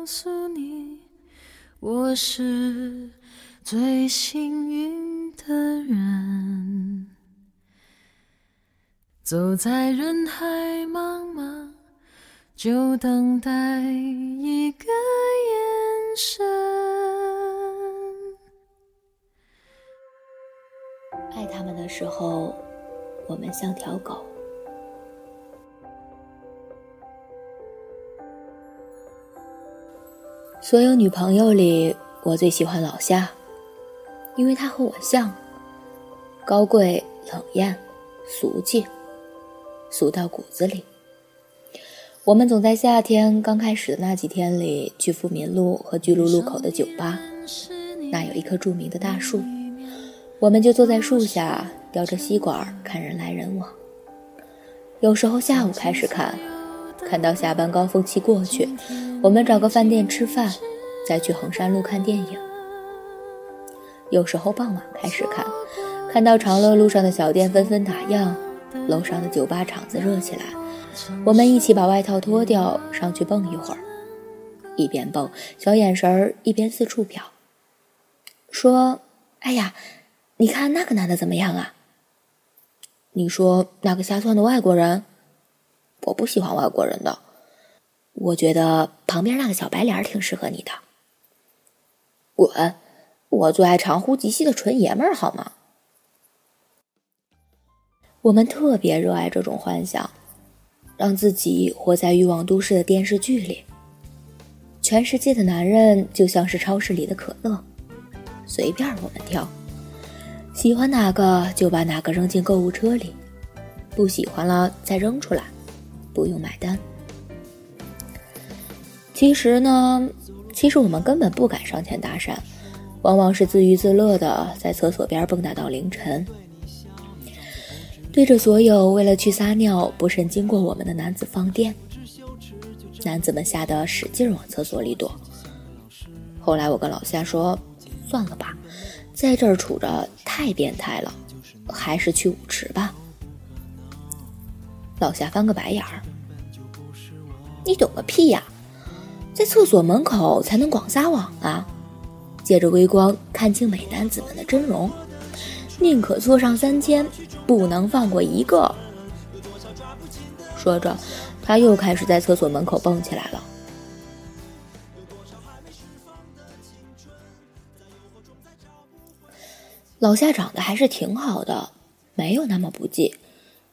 告诉你，我是最幸运的人。走在人海茫茫，就等待一个眼神。爱他们的时候，我们像条狗。所有女朋友里，我最喜欢老夏，因为他和我像，高贵、冷艳、俗气，俗到骨子里。我们总在夏天刚开始的那几天里去富民路和巨鹿路口的酒吧，那有一棵著名的大树，我们就坐在树下叼着吸管看人来人往。有时候下午开始看。看到下班高峰期过去，我们找个饭店吃饭，再去衡山路看电影。有时候傍晚开始看，看到长乐路上的小店纷纷打烊，楼上的酒吧场子热起来，我们一起把外套脱掉上去蹦一会儿，一边蹦小眼神儿一边四处瞟，说：“哎呀，你看那个男的怎么样啊？”你说那个瞎窜的外国人。我不喜欢外国人的，我觉得旁边那个小白脸挺适合你的。滚！我最爱长呼及吸的纯爷们儿，好吗？我们特别热爱这种幻想，让自己活在欲望都市的电视剧里。全世界的男人就像是超市里的可乐，随便我们挑，喜欢哪个就把哪个扔进购物车里，不喜欢了再扔出来。不用买单。其实呢，其实我们根本不敢上前搭讪，往往是自娱自乐的在厕所边蹦跶到凌晨，对着所有为了去撒尿不慎经过我们的男子放电。男子们吓得使劲往厕所里躲。后来我跟老夏说：“算了吧，在这儿杵着太变态了，还是去舞池吧。”老夏翻个白眼儿：“你懂个屁呀，在厕所门口才能广撒网啊！借着微光看清美男子们的真容，宁可错上三千，不能放过一个。”说着，他又开始在厕所门口蹦起来了。老夏长得还是挺好的，没有那么不济。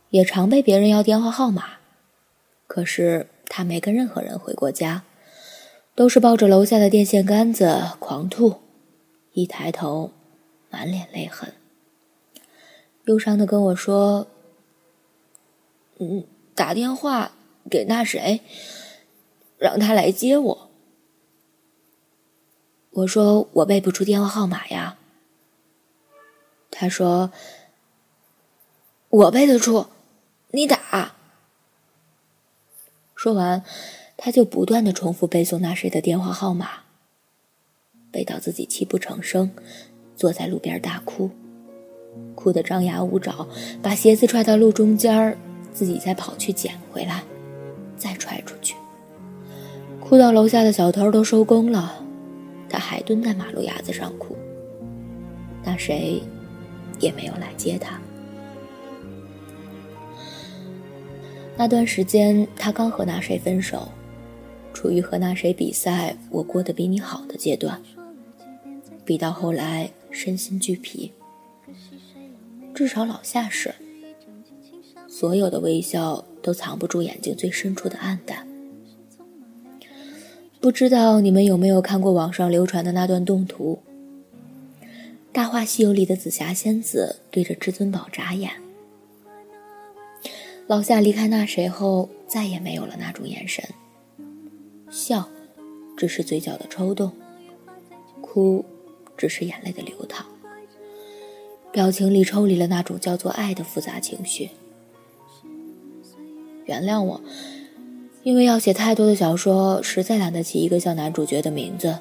也常被别人要电话号码，可是他没跟任何人回过家，都是抱着楼下的电线杆子狂吐，一抬头，满脸泪痕，忧伤的跟我说：“嗯，打电话给那谁，让他来接我。”我说：“我背不出电话号码呀。”他说：“我背得出。”你打。说完，他就不断的重复背诵那谁的电话号码，背到自己泣不成声，坐在路边大哭，哭得张牙舞爪，把鞋子踹到路中间儿，自己再跑去捡回来，再踹出去，哭到楼下的小偷都收工了，他还蹲在马路牙子上哭，那谁也没有来接他。那段时间，他刚和那谁分手，处于和那谁比赛我过得比你好的阶段，比到后来身心俱疲。至少老夏是，所有的微笑都藏不住眼睛最深处的暗淡。不知道你们有没有看过网上流传的那段动图？《大话西游》里的紫霞仙子对着至尊宝眨眼。老夏离开那谁后，再也没有了那种眼神。笑，只是嘴角的抽动；哭，只是眼泪的流淌。表情里抽离了那种叫做爱的复杂情绪。原谅我，因为要写太多的小说，实在懒得起一个像男主角的名字，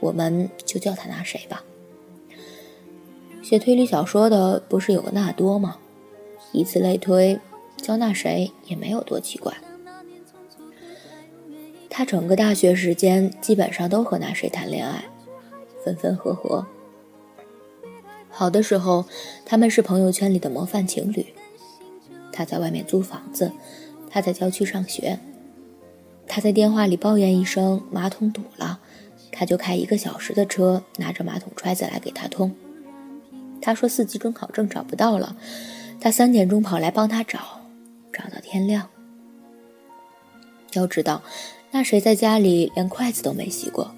我们就叫他那谁吧。写推理小说的不是有个纳多吗？以此类推。叫那谁也没有多奇怪，他整个大学时间基本上都和那谁谈恋爱，分分合合。好的时候，他们是朋友圈里的模范情侣。他在外面租房子，他在郊区上学。他在电话里抱怨一声马桶堵了，他就开一个小时的车，拿着马桶揣子来给他通。他说四级准考证找不到了，他三点钟跑来帮他找，找到天亮。要知道，那谁在家里连筷子都没洗过，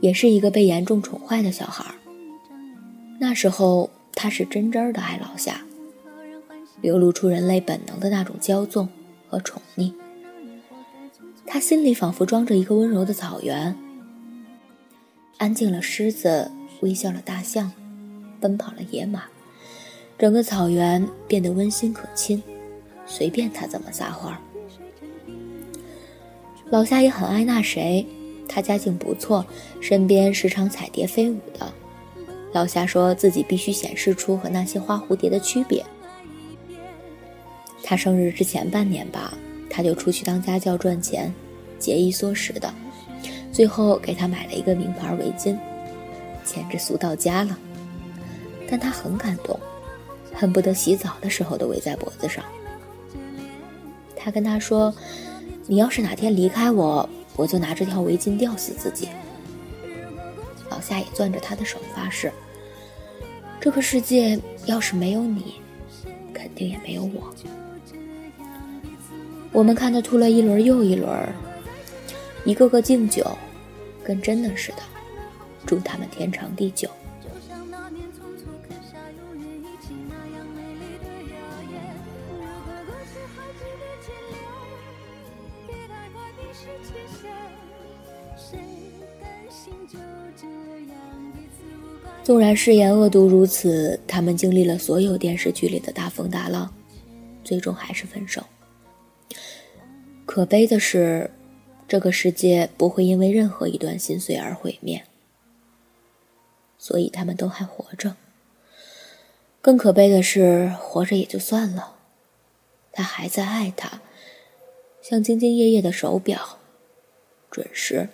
也是一个被严重宠坏的小孩。那时候他是真真的爱老夏，流露出人类本能的那种骄纵和宠溺。他心里仿佛装着一个温柔的草原，安静了狮子，微笑了大象，奔跑了野马，整个草原变得温馨可亲，随便他怎么撒欢。老夏也很爱那谁，他家境不错，身边时常彩蝶飞舞的。老夏说自己必须显示出和那些花蝴蝶的区别。他生日之前半年吧。他就出去当家教赚钱，节衣缩食的，最后给他买了一个名牌围巾，简直俗到家了。但他很感动，恨不得洗澡的时候都围在脖子上。他跟他说：“你要是哪天离开我，我就拿这条围巾吊死自己。”老夏也攥着他的手发誓：“这个世界要是没有你，肯定也没有我。”我们看他吐了一轮又一轮，一个个敬酒，跟真的似的，祝他们天长地久。纵然誓言恶毒如此，他们经历了所有电视剧里的大风大浪，最终还是分手。可悲的是，这个世界不会因为任何一段心碎而毁灭，所以他们都还活着。更可悲的是，活着也就算了，他还在爱他，像兢兢业业的手表，准时、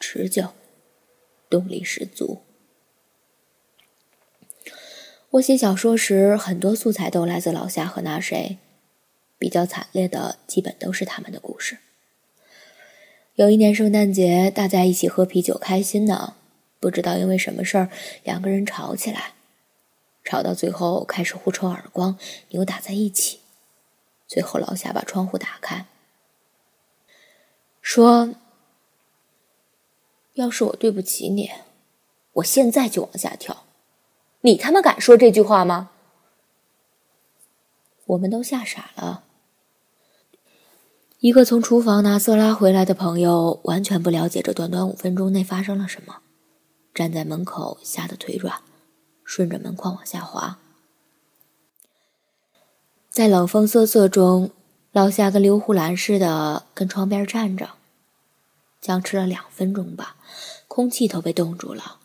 持久、动力十足。我写小说时，很多素材都来自老夏和那谁。比较惨烈的，基本都是他们的故事。有一年圣诞节，大家一起喝啤酒，开心呢。不知道因为什么事儿，两个人吵起来，吵到最后开始互抽耳光，扭打在一起。最后老夏把窗户打开，说：“要是我对不起你，我现在就往下跳。你他妈敢说这句话吗？”我们都吓傻了。一个从厨房拿色拉回来的朋友，完全不了解这短短五分钟内发生了什么，站在门口吓得腿软，顺着门框往下滑。在冷风瑟瑟中，老夏跟刘胡兰似的跟窗边站着，僵持了两分钟吧，空气都被冻住了。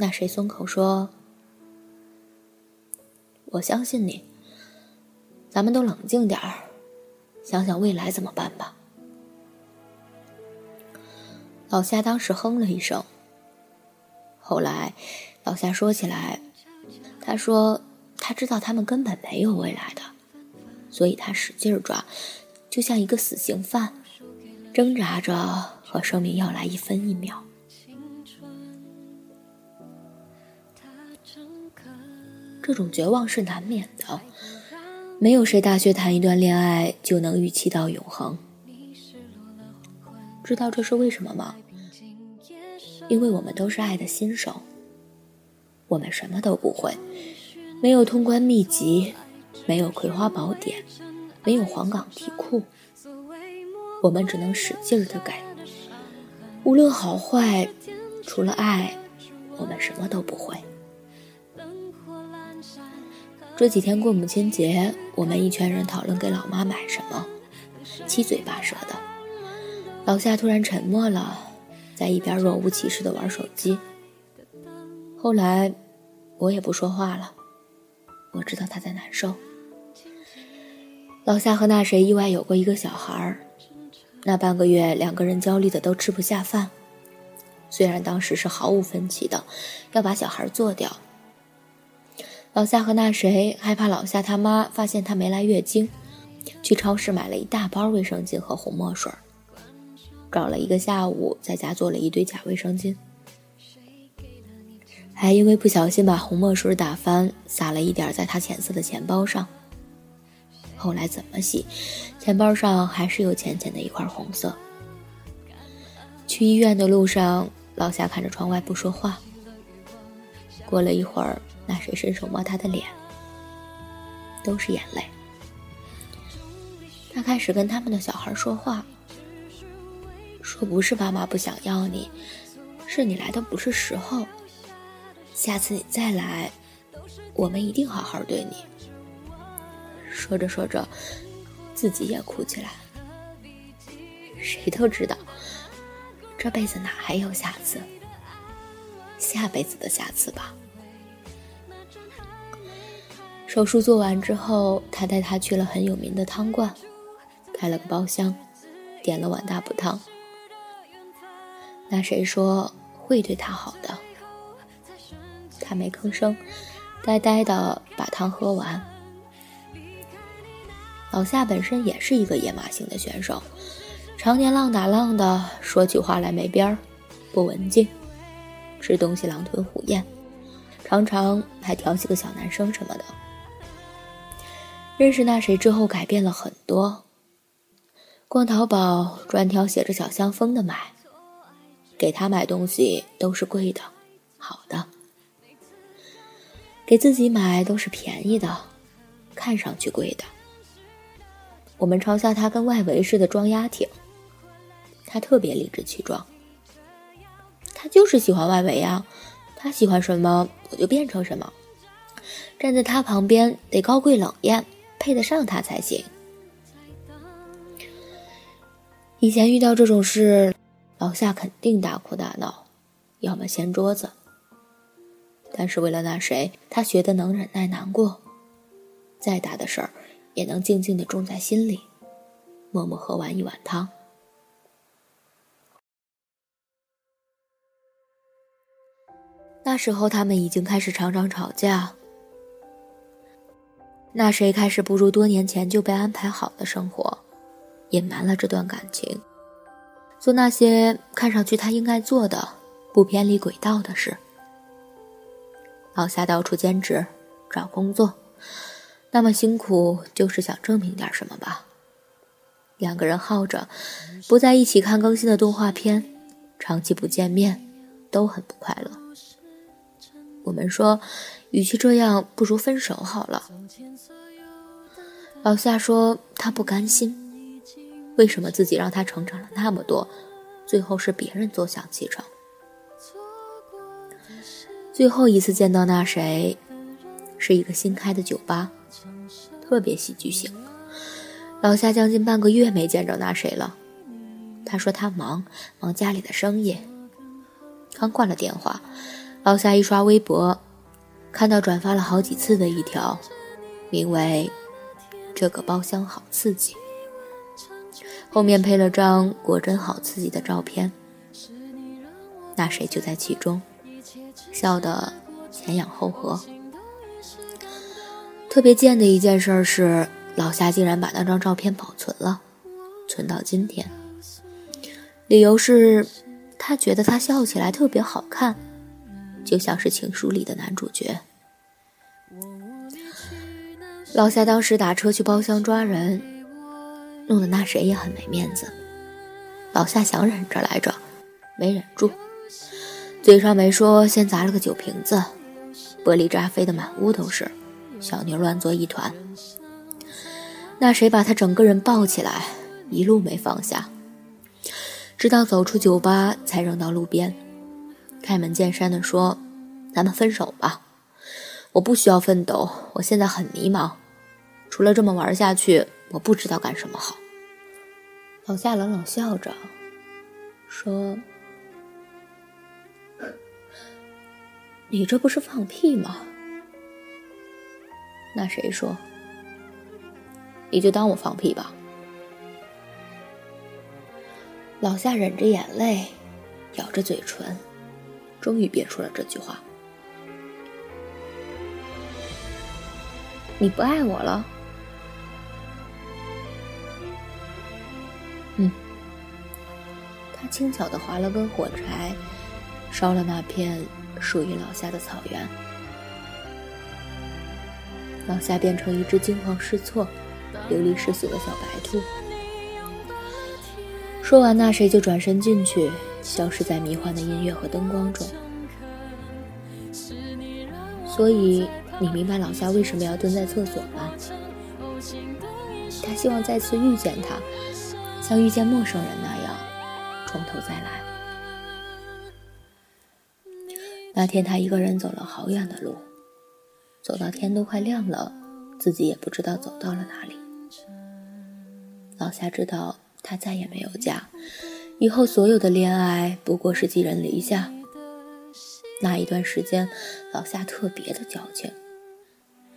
那谁松口说：“我相信你，咱们都冷静点儿。”想想未来怎么办吧。老夏当时哼了一声。后来，老夏说起来，他说他知道他们根本没有未来的，所以他使劲抓，就像一个死刑犯，挣扎着和生命要来一分一秒。这种绝望是难免的。没有谁大学谈一段恋爱就能预期到永恒，知道这是为什么吗？因为我们都是爱的新手，我们什么都不会，没有通关秘籍，没有葵花宝典，没有黄冈题库，我们只能使劲的改，无论好坏，除了爱，我们什么都不会。这几天过母亲节，我们一群人讨论给老妈买什么，七嘴八舌的。老夏突然沉默了，在一边若无其事的玩手机。后来，我也不说话了，我知道他在难受。老夏和那谁意外有过一个小孩儿，那半个月，两个人焦虑的都吃不下饭。虽然当时是毫无分歧的，要把小孩做掉。老夏和那谁害怕老夏他妈发现他没来月经，去超市买了一大包卫生巾和红墨水，搞了一个下午，在家做了一堆假卫生巾，还因为不小心把红墨水打翻，洒了一点在他浅色的钱包上。后来怎么洗，钱包上还是有浅浅的一块红色。去医院的路上，老夏看着窗外不说话。过了一会儿，那谁伸手摸他的脸，都是眼泪。他开始跟他们的小孩说话，说不是爸妈不想要你，是你来的不是时候。下次你再来，我们一定好好对你。说着说着，自己也哭起来。谁都知道，这辈子哪还有下次？下辈子的下次吧。手术做完之后，他带他去了很有名的汤馆，开了个包厢，点了碗大补汤。那谁说会对他好的？他没吭声，呆呆的把汤喝完。老夏本身也是一个野马型的选手，常年浪打浪的，说起话来没边儿，不文静，吃东西狼吞虎咽，常常还调戏个小男生什么的。认识那谁之后，改变了很多。逛淘宝，专挑写着小香风的买，给他买东西都是贵的，好的；给自己买都是便宜的，看上去贵的。我们嘲笑他跟外围似的装丫挺，他特别理直气壮。他就是喜欢外围呀，他喜欢什么我就变成什么。站在他旁边得高贵冷艳，配得上他才行。以前遇到这种事，老夏肯定大哭大闹，要么掀桌子。但是为了那谁，他学的能忍耐难过，再大的事儿。也能静静的种在心里，默默喝完一碗汤。那时候他们已经开始常常吵架。那谁开始步入多年前就被安排好的生活，隐瞒了这段感情，做那些看上去他应该做的、不偏离轨道的事。老夏到处兼职，找工作。那么辛苦，就是想证明点什么吧。两个人耗着，不在一起看更新的动画片，长期不见面，都很不快乐。我们说，与其这样，不如分手好了。老夏说他不甘心，为什么自己让他成长了那么多，最后是别人坐享其成？最后一次见到那谁，是一个新开的酒吧。特别戏剧性，老夏将近半个月没见着那谁了。他说他忙，忙家里的生意。刚挂了电话，老夏一刷微博，看到转发了好几次的一条，名为“这个包厢好刺激”，后面配了张果真好刺激的照片。那谁就在其中，笑得前仰后合。特别贱的一件事是，老夏竟然把那张照片保存了，存到今天。理由是，他觉得他笑起来特别好看，就像是情书里的男主角。老夏当时打车去包厢抓人，弄得那谁也很没面子。老夏想忍着来着，没忍住，嘴上没说，先砸了个酒瓶子，玻璃渣飞得满屋都是。小妞乱作一团，那谁把他整个人抱起来，一路没放下，直到走出酒吧才扔到路边，开门见山的说：“咱们分手吧，我不需要奋斗，我现在很迷茫，除了这么玩下去，我不知道干什么好。”老夏冷冷笑着说：“你这不是放屁吗？”那谁说？你就当我放屁吧。老夏忍着眼泪，咬着嘴唇，终于憋出了这句话：“你不爱我了？”嗯。他轻巧的划了根火柴，烧了那片属于老夏的草原。老夏变成一只惊慌失措、流离失所的小白兔。说完，那谁就转身进去，消失在迷幻的音乐和灯光中。所以，你明白老夏为什么要蹲在厕所吗？他希望再次遇见他，像遇见陌生人那样，从头再来。那天，他一个人走了好远的路，走到天都快亮了，自己也不知道走到了哪里。老夏知道。他再也没有家，以后所有的恋爱不过是寄人篱下。那一段时间，老夏特别的矫情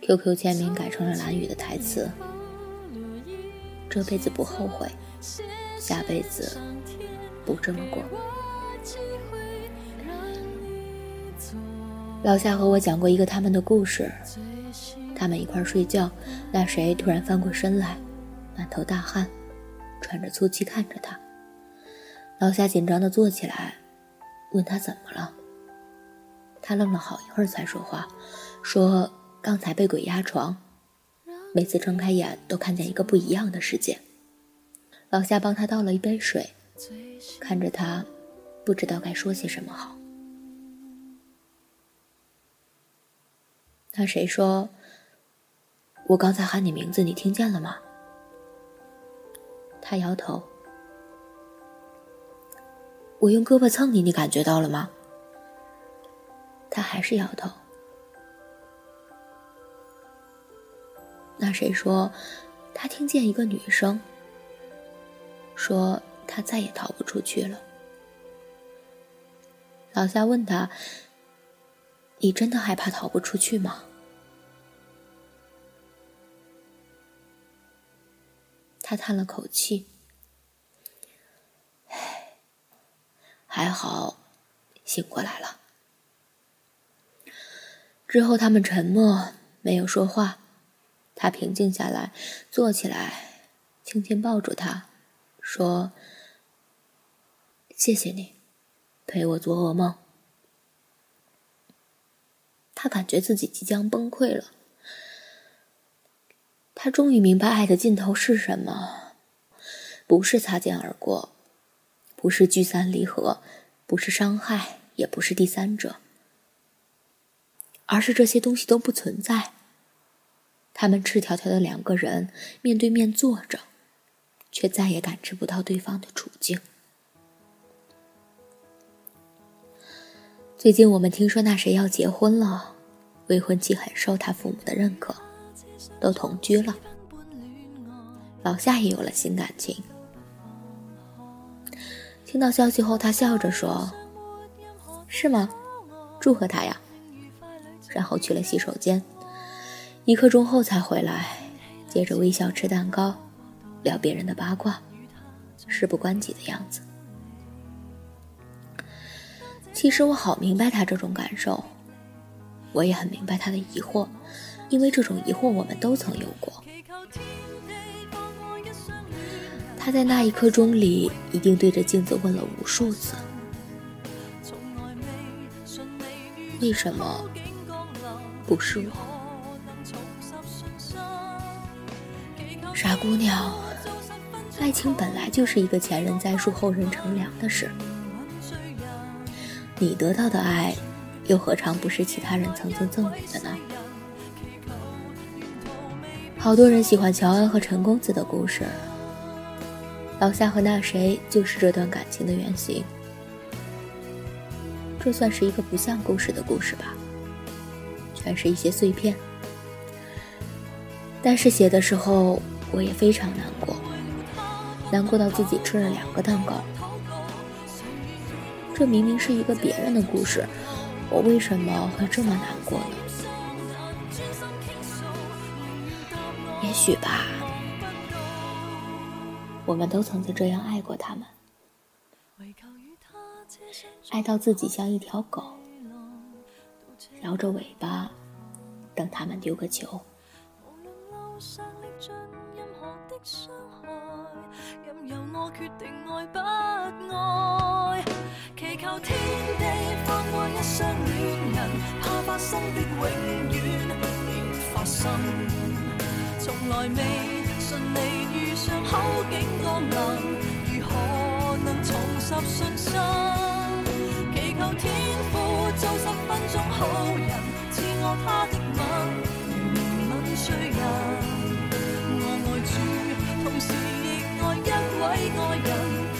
，QQ 签名改成了蓝雨的台词：“这辈子不后悔，下辈子不这么过。”老夏和我讲过一个他们的故事，他们一块睡觉，那谁突然翻过身来，满头大汗。喘着粗气看着他，老夏紧张地坐起来，问他怎么了。他愣了好一会儿才说话，说刚才被鬼压床，每次睁开眼都看见一个不一样的世界。老夏帮他倒了一杯水，看着他，不知道该说些什么好。那谁说？我刚才喊你名字，你听见了吗？他摇头。我用胳膊蹭你，你感觉到了吗？他还是摇头。谁说，他听见一个女生说他再也逃不出去了。老夏问他：“你真的害怕逃不出去吗？”他叹了口气，唉，还好，醒过来了。之后他们沉默，没有说话。他平静下来，坐起来，轻轻抱住他，说：“谢谢你，陪我做噩梦。”他感觉自己即将崩溃了。他终于明白爱的尽头是什么，不是擦肩而过，不是聚散离合，不是伤害，也不是第三者，而是这些东西都不存在。他们赤条条的两个人面对面坐着，却再也感知不到对方的处境。最近我们听说那谁要结婚了，未婚妻很受他父母的认可。都同居了，老夏也有了新感情。听到消息后，他笑着说：“是吗？祝贺他呀！”然后去了洗手间，一刻钟后才回来，接着微笑吃蛋糕，聊别人的八卦，事不关己的样子。其实我好明白他这种感受，我也很明白他的疑惑。因为这种疑惑，我们都曾有过。他在那一刻钟里，一定对着镜子问了无数次：为什么不是我？傻姑娘，爱情本来就是一个前人栽树，后人乘凉的事。你得到的爱，又何尝不是其他人曾经赠予的呢？好多人喜欢乔恩和陈公子的故事，老夏和那谁就是这段感情的原型。这算是一个不像故事的故事吧，全是一些碎片。但是写的时候我也非常难过，难过到自己吃了两个蛋糕。这明明是一个别人的故事，我为什么会这么难过呢？也许吧，我们都曾经这样爱过他们。爱到自己像一条狗，摇着尾巴等他们丢个球。由我决定爱不爱，祈求天地放过一双恋人，怕发生的永远别发生。从来未顺利遇上好景降临，如何能重拾信心？祈求天父做十分钟好人，赐我他的吻，怜悯罪人。我爱主，同时亦爱一位爱人，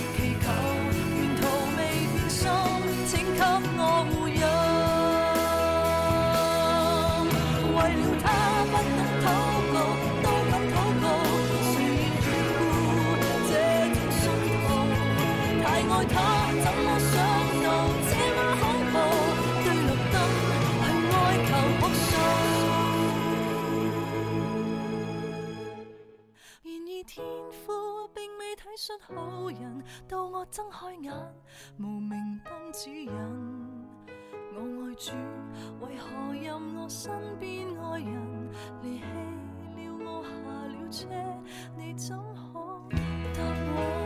并未体恤好人，到我睁开眼，无明灯指引。我爱主，为何任我身边爱人离弃了我下了车？你怎可答我？